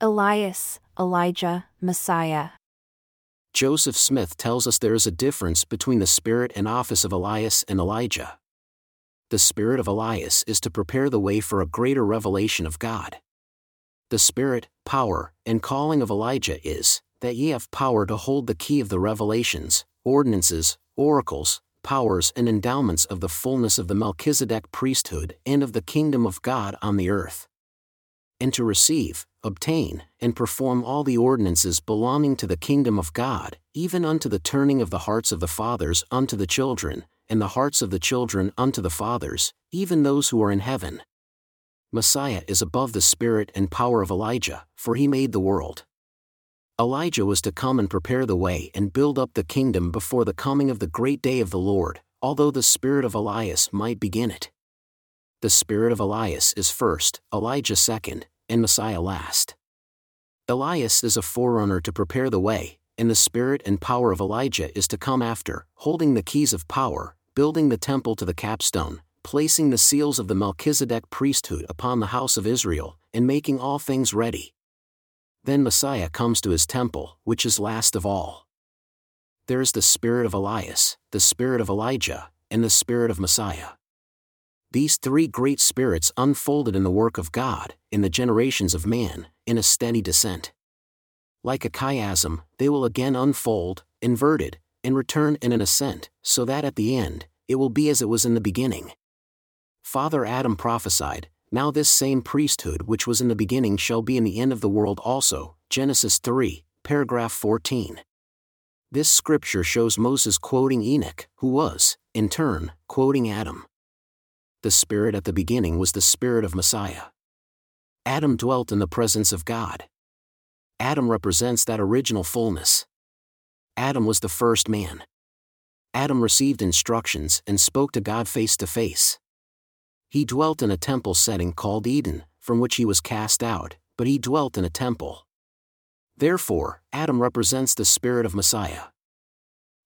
Elias, Elijah, Messiah. Joseph Smith tells us there is a difference between the spirit and office of Elias and Elijah. The spirit of Elias is to prepare the way for a greater revelation of God. The spirit, power, and calling of Elijah is that ye have power to hold the key of the revelations, ordinances, oracles, powers, and endowments of the fullness of the Melchizedek priesthood and of the kingdom of God on the earth. And to receive, obtain, and perform all the ordinances belonging to the kingdom of God, even unto the turning of the hearts of the fathers unto the children, and the hearts of the children unto the fathers, even those who are in heaven. Messiah is above the spirit and power of Elijah, for he made the world. Elijah was to come and prepare the way and build up the kingdom before the coming of the great day of the Lord, although the spirit of Elias might begin it. The spirit of Elias is first, Elijah second, and Messiah last. Elias is a forerunner to prepare the way, and the spirit and power of Elijah is to come after, holding the keys of power, building the temple to the capstone, placing the seals of the Melchizedek priesthood upon the house of Israel, and making all things ready. Then Messiah comes to his temple, which is last of all. There is the spirit of Elias, the spirit of Elijah, and the spirit of Messiah. These three great spirits unfolded in the work of God, in the generations of man, in a steady descent. Like a chiasm, they will again unfold, inverted, and return in an ascent, so that at the end, it will be as it was in the beginning. Father Adam prophesied, Now this same priesthood which was in the beginning shall be in the end of the world also. Genesis 3, paragraph 14. This scripture shows Moses quoting Enoch, who was, in turn, quoting Adam the Spirit at the beginning was the Spirit of Messiah. Adam dwelt in the presence of God. Adam represents that original fullness. Adam was the first man. Adam received instructions and spoke to God face to face. He dwelt in a temple setting called Eden, from which he was cast out, but he dwelt in a temple. Therefore, Adam represents the spirit of Messiah.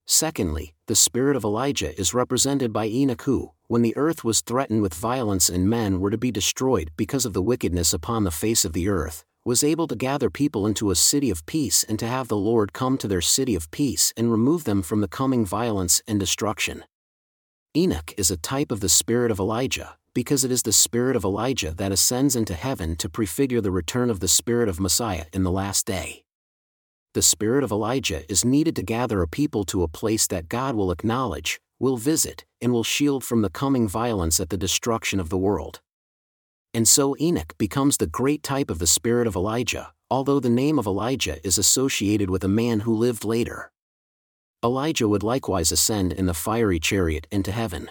Secondly, the spirit of Elijah is represented by Enoch who, when the earth was threatened with violence and men were to be destroyed because of the wickedness upon the face of the earth, was able to gather people into a city of peace and to have the Lord come to their city of peace and remove them from the coming violence and destruction. Enoch is a type of the spirit of Elijah, because it is the spirit of Elijah that ascends into heaven to prefigure the return of the spirit of Messiah in the last day the spirit of Elijah is needed to gather a people to a place that God will acknowledge, will visit, and will shield from the coming violence at the destruction of the world. And so Enoch becomes the great type of the spirit of Elijah, although the name of Elijah is associated with a man who lived later. Elijah would likewise ascend in the fiery chariot into heaven.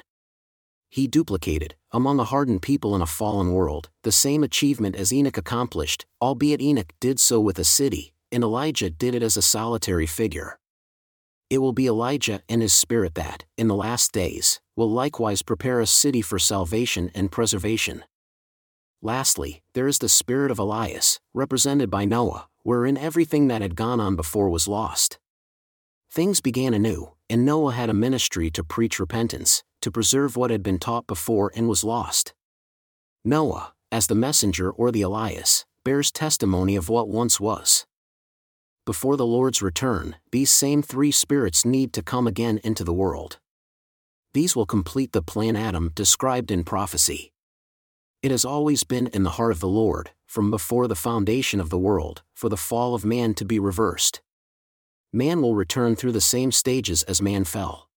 He duplicated, among a hardened people in a fallen world, the same achievement as Enoch accomplished, albeit Enoch did so with a city, and Elijah did it as a solitary figure. It will be Elijah and his spirit that, in the last days, will likewise prepare a city for salvation and preservation. Lastly, there is the spirit of Elias, represented by Noah, wherein everything that had gone on before was lost. Things began anew, and Noah had a ministry to preach repentance, to preserve what had been taught before and was lost. Noah, as the messenger or the Elias, bears testimony of what once was before the Lord's return, these same three spirits need to come again into the world. These will complete the plan Adam described in prophecy. It has always been in the heart of the Lord, from before the foundation of the world, for the fall of man to be reversed. Man will return through the same stages as man fell.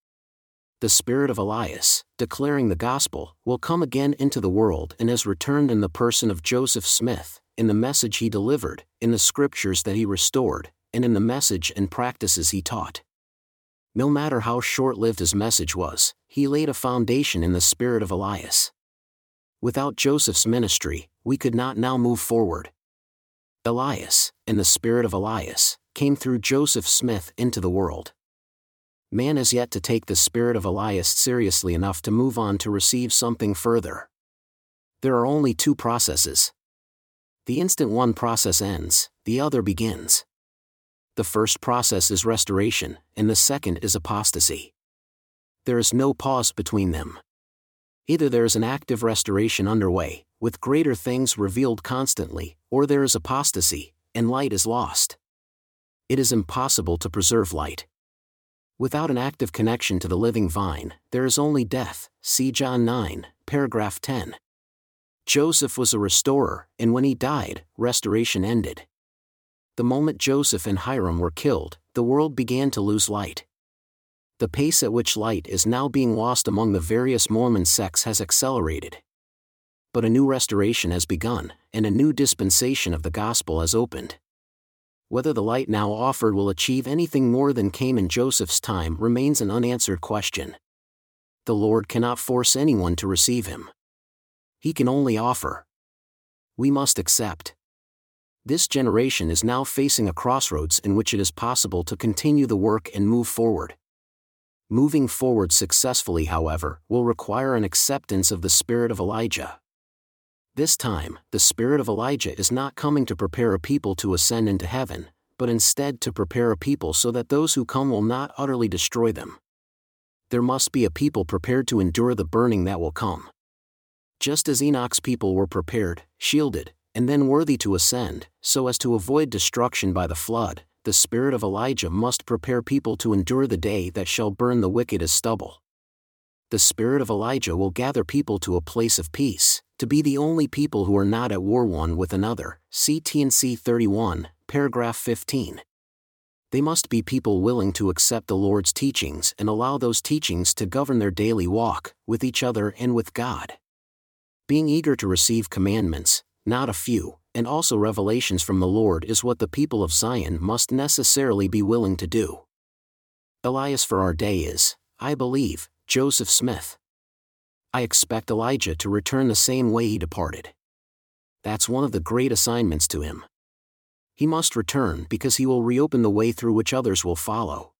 The spirit of Elias, declaring the gospel, will come again into the world and has returned in the person of Joseph Smith, in the message he delivered, in the scriptures that he restored, and in the message and practices he taught. No matter how short lived his message was, he laid a foundation in the spirit of Elias. Without Joseph's ministry, we could not now move forward. Elias, in the spirit of Elias, came through Joseph Smith into the world. Man has yet to take the spirit of Elias seriously enough to move on to receive something further. There are only two processes. The instant one process ends, the other begins the first process is restoration, and the second is apostasy. There is no pause between them. Either there is an active restoration underway, with greater things revealed constantly, or there is apostasy, and light is lost. It is impossible to preserve light. Without an active connection to the living vine, there is only death. See John 9, paragraph 10. Joseph was a restorer, and when he died, restoration ended. The moment Joseph and Hyrum were killed, the world began to lose light. The pace at which light is now being lost among the various Mormon sects has accelerated. But a new restoration has begun, and a new dispensation of the gospel has opened. Whether the light now offered will achieve anything more than came in Joseph's time remains an unanswered question. The Lord cannot force anyone to receive him. He can only offer. We must accept. This generation is now facing a crossroads in which it is possible to continue the work and move forward. Moving forward successfully, however, will require an acceptance of the spirit of Elijah. This time, the spirit of Elijah is not coming to prepare a people to ascend into heaven, but instead to prepare a people so that those who come will not utterly destroy them. There must be a people prepared to endure the burning that will come just as Enoch's people were prepared, shielded, and then worthy to ascend, so as to avoid destruction by the flood, the spirit of Elijah must prepare people to endure the day that shall burn the wicked as stubble. The spirit of Elijah will gather people to a place of peace, to be the only people who are not at war one with another. T&C 31, paragraph 15. They must be people willing to accept the Lord's teachings and allow those teachings to govern their daily walk, with each other and with God being eager to receive commandments, not a few, and also revelations from the Lord is what the people of Zion must necessarily be willing to do. Elias for our day is, I believe, Joseph Smith. I expect Elijah to return the same way he departed. That's one of the great assignments to him. He must return because he will reopen the way through which others will follow.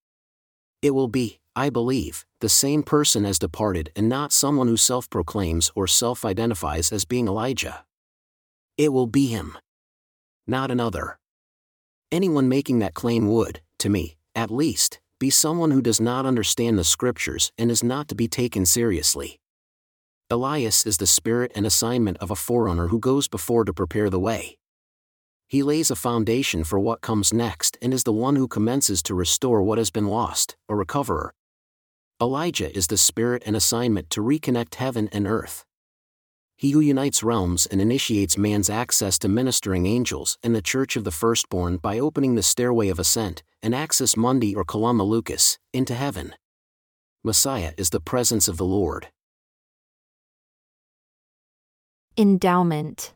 It will be, I believe, the same person as departed and not someone who self proclaims or self identifies as being Elijah. It will be him. Not another. Anyone making that claim would, to me, at least, be someone who does not understand the scriptures and is not to be taken seriously. Elias is the spirit and assignment of a forerunner who goes before to prepare the way. He lays a foundation for what comes next and is the one who commences to restore what has been lost, a recoverer, Elijah is the spirit and assignment to reconnect heaven and earth. He who unites realms and initiates man's access to ministering angels and the church of the firstborn by opening the stairway of ascent, an axis mundi or columna lucis, into heaven. Messiah is the presence of the Lord. Endowment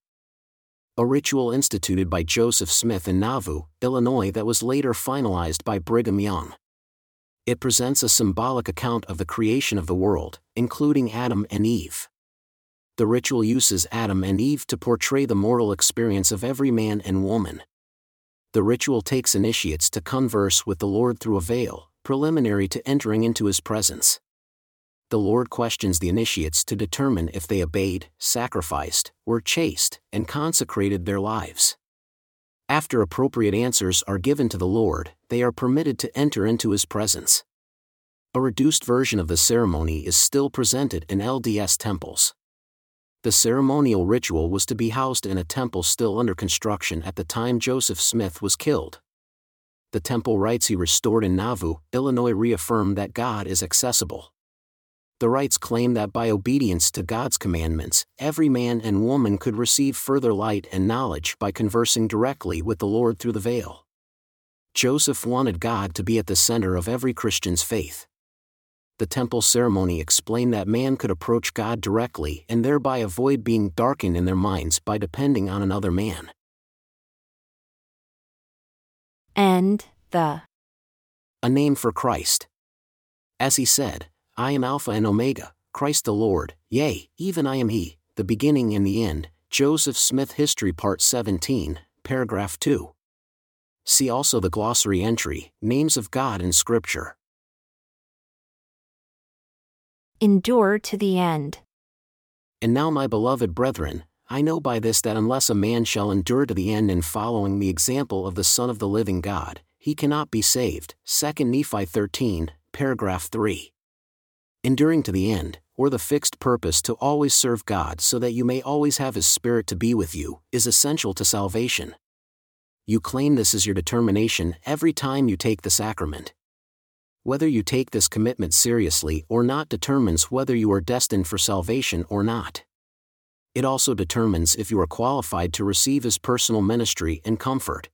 A ritual instituted by Joseph Smith in Nauvoo, Illinois that was later finalized by Brigham Young. It presents a symbolic account of the creation of the world, including Adam and Eve. The ritual uses Adam and Eve to portray the moral experience of every man and woman. The ritual takes initiates to converse with the Lord through a veil, preliminary to entering into his presence. The Lord questions the initiates to determine if they obeyed, sacrificed, were chaste, and consecrated their lives. After appropriate answers are given to the Lord, they are permitted to enter into His presence. A reduced version of the ceremony is still presented in LDS temples. The ceremonial ritual was to be housed in a temple still under construction at the time Joseph Smith was killed. The temple rites he restored in Nauvoo, Illinois reaffirm that God is accessible the rites claim that by obedience to God's commandments, every man and woman could receive further light and knowledge by conversing directly with the Lord through the veil. Joseph wanted God to be at the center of every Christian's faith. The temple ceremony explained that man could approach God directly and thereby avoid being darkened in their minds by depending on another man. And the A name for Christ. As he said, I am Alpha and Omega, Christ the Lord, yea, even I am He, the beginning and the end. Joseph Smith History Part 17, Paragraph 2. See also the glossary entry, Names of God in Scripture. Endure to the end. And now, my beloved brethren, I know by this that unless a man shall endure to the end in following the example of the Son of the living God, he cannot be saved. 2 Nephi 13, paragraph 3 enduring to the end, or the fixed purpose to always serve God so that you may always have His Spirit to be with you, is essential to salvation. You claim this is your determination every time you take the sacrament. Whether you take this commitment seriously or not determines whether you are destined for salvation or not. It also determines if you are qualified to receive His personal ministry and comfort.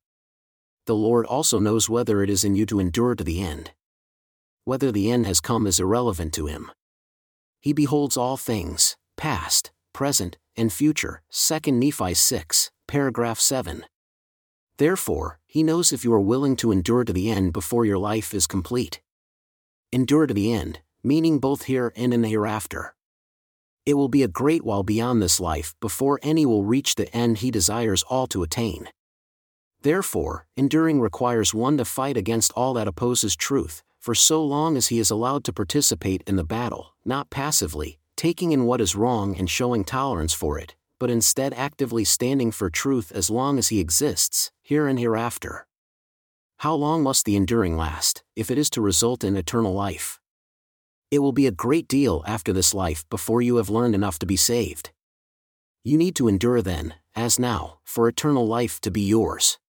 The Lord also knows whether it is in you to endure to the end. Whether the end has come is irrelevant to Him. He beholds all things, past, present, and future. 2 Nephi 6, paragraph 7. Therefore, he knows if you are willing to endure to the end before your life is complete. Endure to the end, meaning both here and in the hereafter. It will be a great while beyond this life before any will reach the end he desires all to attain. Therefore, enduring requires one to fight against all that opposes truth, for so long as he is allowed to participate in the battle, not passively, taking in what is wrong and showing tolerance for it, but instead actively standing for truth as long as he exists, here and hereafter. How long must the enduring last, if it is to result in eternal life? It will be a great deal after this life before you have learned enough to be saved. You need to endure then, as now, for eternal life to be yours.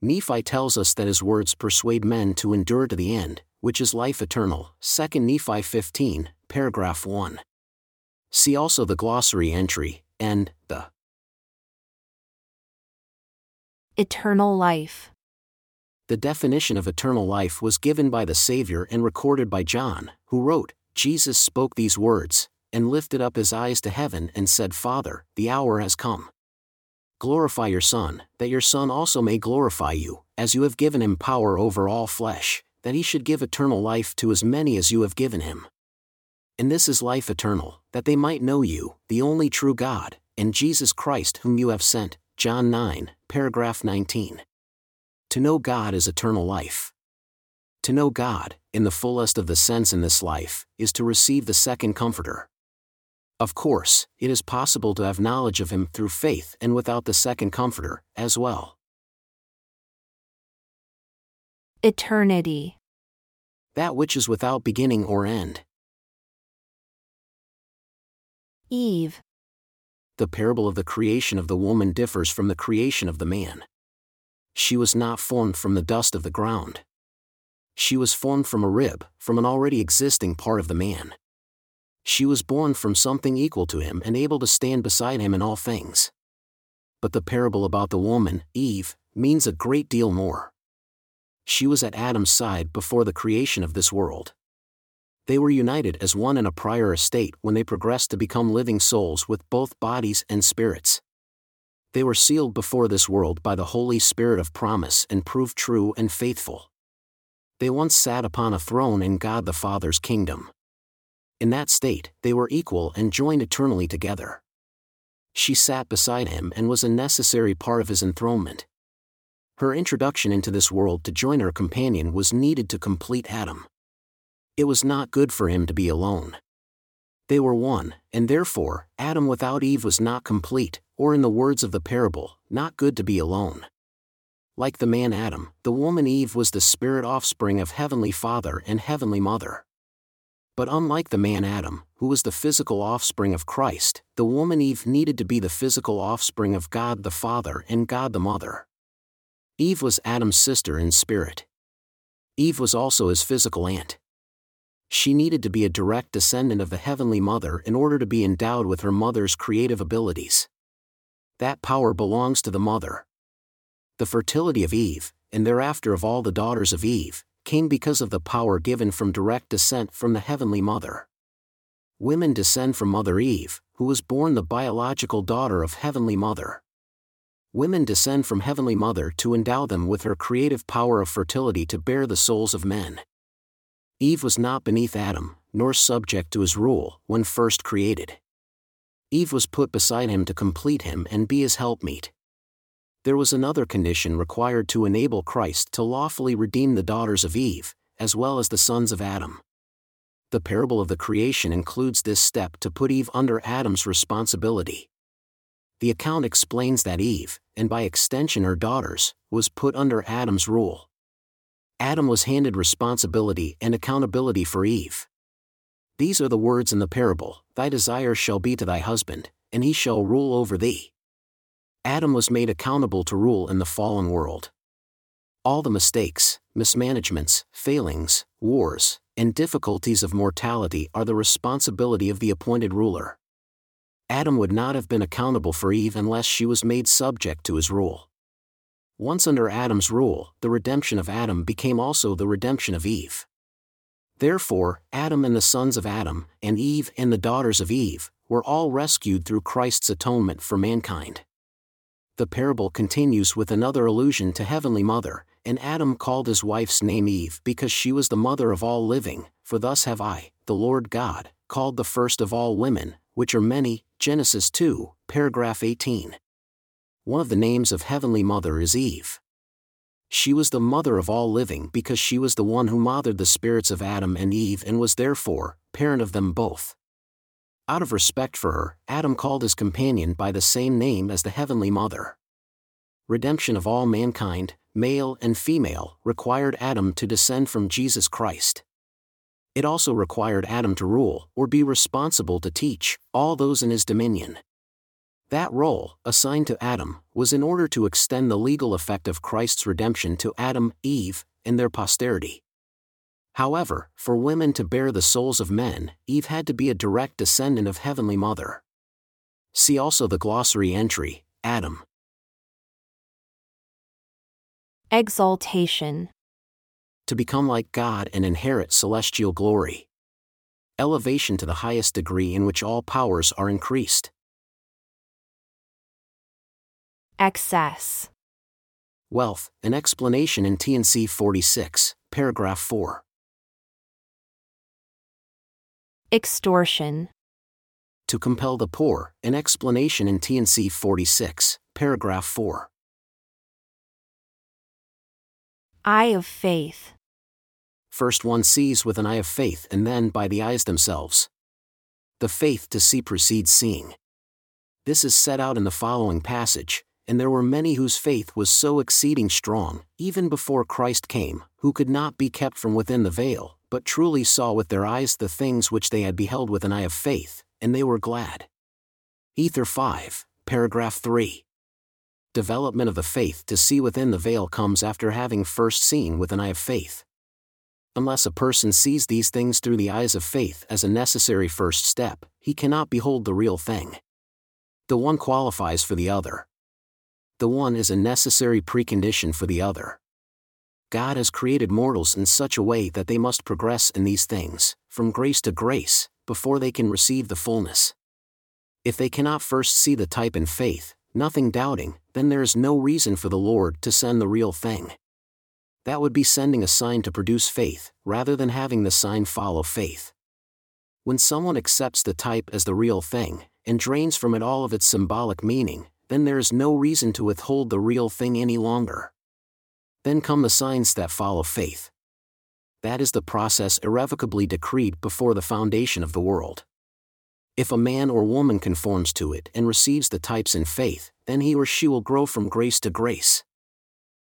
Nephi tells us that his words persuade men to endure to the end, which is life eternal. 2 Nephi 15, paragraph 1. See also the glossary entry, and the Eternal life. The definition of eternal life was given by the Savior and recorded by John, who wrote, Jesus spoke these words, and lifted up his eyes to heaven and said, Father, the hour has come. Glorify your Son, that your Son also may glorify you, as you have given him power over all flesh, that he should give eternal life to as many as you have given him. And this is life eternal, that they might know you, the only true God, and Jesus Christ whom you have sent. John 9, paragraph 19. To know God is eternal life. To know God, in the fullest of the sense in this life, is to receive the second Comforter. Of course, it is possible to have knowledge of Him through faith and without the second Comforter, as well. Eternity. That which is without beginning or end. Eve. The parable of the creation of the woman differs from the creation of the man. She was not formed from the dust of the ground. She was formed from a rib, from an already existing part of the man. She was born from something equal to him and able to stand beside him in all things. But the parable about the woman, Eve, means a great deal more. She was at Adam's side before the creation of this world they were united as one in a prior estate when they progressed to become living souls with both bodies and spirits. They were sealed before this world by the Holy Spirit of promise and proved true and faithful. They once sat upon a throne in God the Father's kingdom. In that state, they were equal and joined eternally together. She sat beside him and was a necessary part of his enthronement. Her introduction into this world to join her companion was needed to complete Adam it was not good for him to be alone. They were one, and therefore, Adam without Eve was not complete, or in the words of the parable, not good to be alone. Like the man Adam, the woman Eve was the spirit offspring of Heavenly Father and Heavenly Mother. But unlike the man Adam, who was the physical offspring of Christ, the woman Eve needed to be the physical offspring of God the Father and God the Mother. Eve was Adam's sister in spirit. Eve was also his physical aunt she needed to be a direct descendant of the Heavenly Mother in order to be endowed with her mother's creative abilities. That power belongs to the mother. The fertility of Eve, and thereafter of all the daughters of Eve, came because of the power given from direct descent from the Heavenly Mother. Women descend from Mother Eve, who was born the biological daughter of Heavenly Mother. Women descend from Heavenly Mother to endow them with her creative power of fertility to bear the souls of men. Eve was not beneath Adam, nor subject to his rule, when first created. Eve was put beside him to complete him and be his helpmeet. There was another condition required to enable Christ to lawfully redeem the daughters of Eve, as well as the sons of Adam. The parable of the creation includes this step to put Eve under Adam's responsibility. The account explains that Eve, and by extension her daughters, was put under Adam's rule. Adam was handed responsibility and accountability for Eve. These are the words in the parable Thy desire shall be to thy husband, and he shall rule over thee. Adam was made accountable to rule in the fallen world. All the mistakes, mismanagements, failings, wars, and difficulties of mortality are the responsibility of the appointed ruler. Adam would not have been accountable for Eve unless she was made subject to his rule. Once under Adam's rule, the redemption of Adam became also the redemption of Eve. Therefore, Adam and the sons of Adam, and Eve and the daughters of Eve, were all rescued through Christ's atonement for mankind. The parable continues with another allusion to Heavenly Mother, and Adam called his wife's name Eve because she was the mother of all living, for thus have I, the Lord God, called the first of all women, which are many, Genesis 2, paragraph 18. One of the names of Heavenly Mother is Eve. She was the mother of all living because she was the one who mothered the spirits of Adam and Eve and was therefore, parent of them both. Out of respect for her, Adam called his companion by the same name as the Heavenly Mother. Redemption of all mankind, male and female, required Adam to descend from Jesus Christ. It also required Adam to rule, or be responsible to teach, all those in his dominion. That role, assigned to Adam, was in order to extend the legal effect of Christ's redemption to Adam, Eve, and their posterity. However, for women to bear the souls of men, Eve had to be a direct descendant of Heavenly Mother. See also the glossary entry Adam. Exaltation. To become like God and inherit celestial glory. Elevation to the highest degree in which all powers are increased. Excess. Wealth, an explanation in T&C 46, paragraph 4. Extortion. To compel the poor, an explanation in T&C 46, paragraph 4. Eye of faith. First one sees with an eye of faith and then by the eyes themselves. The faith to see precedes seeing. This is set out in the following passage and there were many whose faith was so exceeding strong, even before Christ came, who could not be kept from within the veil, but truly saw with their eyes the things which they had beheld with an eye of faith, and they were glad. Ether 5, paragraph 3. Development of the faith to see within the veil comes after having first seen with an eye of faith. Unless a person sees these things through the eyes of faith as a necessary first step, he cannot behold the real thing. The one qualifies for the other the one is a necessary precondition for the other. God has created mortals in such a way that they must progress in these things, from grace to grace, before they can receive the fullness. If they cannot first see the type in faith, nothing doubting, then there is no reason for the Lord to send the real thing. That would be sending a sign to produce faith, rather than having the sign follow faith. When someone accepts the type as the real thing, and drains from it all of its symbolic meaning, then there is no reason to withhold the real thing any longer. Then come the signs that follow faith. That is the process irrevocably decreed before the foundation of the world. If a man or woman conforms to it and receives the types in faith, then he or she will grow from grace to grace.